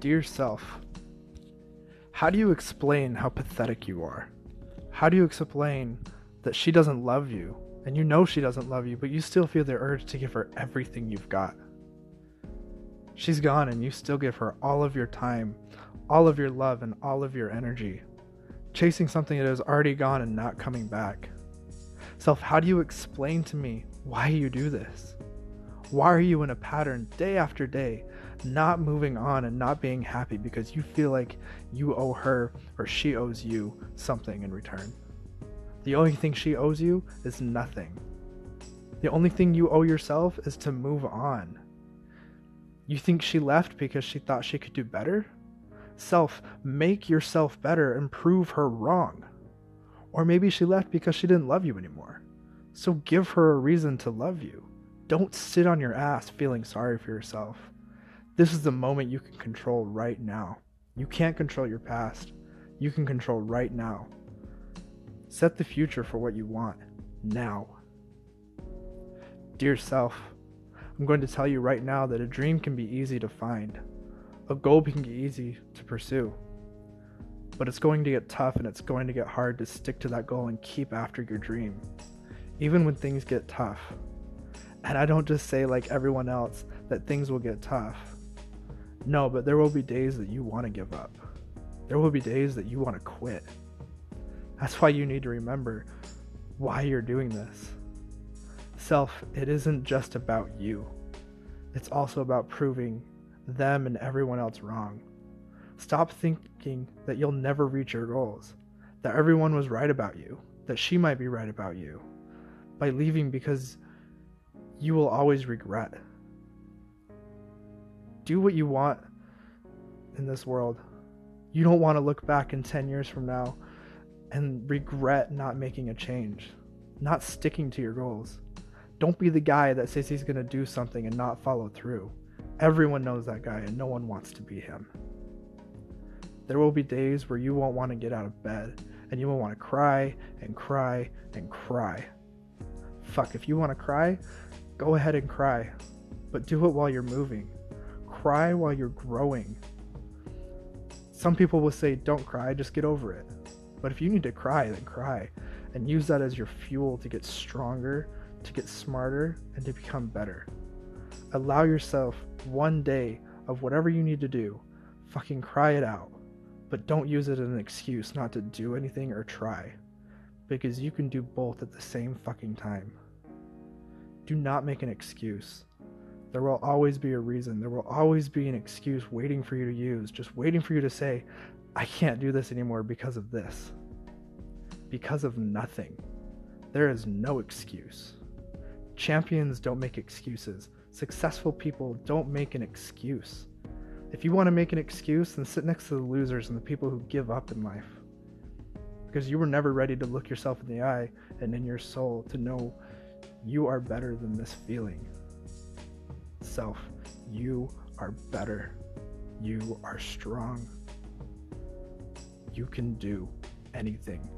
Dear self, how do you explain how pathetic you are? How do you explain that she doesn't love you and you know she doesn't love you, but you still feel the urge to give her everything you've got? She's gone and you still give her all of your time, all of your love, and all of your energy, chasing something that is already gone and not coming back. Self, how do you explain to me why you do this? Why are you in a pattern day after day not moving on and not being happy because you feel like you owe her or she owes you something in return. The only thing she owes you is nothing. The only thing you owe yourself is to move on. You think she left because she thought she could do better? Self, make yourself better and prove her wrong. Or maybe she left because she didn't love you anymore. So give her a reason to love you. Don't sit on your ass feeling sorry for yourself. This is the moment you can control right now. You can't control your past. You can control right now. Set the future for what you want now. Dear self, I'm going to tell you right now that a dream can be easy to find. A goal can be easy to pursue. But it's going to get tough and it's going to get hard to stick to that goal and keep after your dream. Even when things get tough. And I don't just say, like everyone else, that things will get tough. No, but there will be days that you want to give up. There will be days that you want to quit. That's why you need to remember why you're doing this. Self, it isn't just about you, it's also about proving them and everyone else wrong. Stop thinking that you'll never reach your goals, that everyone was right about you, that she might be right about you, by leaving because you will always regret do what you want in this world. You don't want to look back in 10 years from now and regret not making a change, not sticking to your goals. Don't be the guy that says he's going to do something and not follow through. Everyone knows that guy and no one wants to be him. There will be days where you won't want to get out of bed and you will want to cry and cry and cry. Fuck, if you want to cry, go ahead and cry, but do it while you're moving cry while you're growing. Some people will say, don't cry, just get over it. But if you need to cry, then cry. And use that as your fuel to get stronger, to get smarter, and to become better. Allow yourself one day of whatever you need to do. Fucking cry it out. But don't use it as an excuse not to do anything or try. Because you can do both at the same fucking time. Do not make an excuse. There will always be a reason. There will always be an excuse waiting for you to use, just waiting for you to say, I can't do this anymore because of this. Because of nothing. There is no excuse. Champions don't make excuses. Successful people don't make an excuse. If you want to make an excuse, then sit next to the losers and the people who give up in life. Because you were never ready to look yourself in the eye and in your soul to know you are better than this feeling self. You are better. You are strong. You can do anything.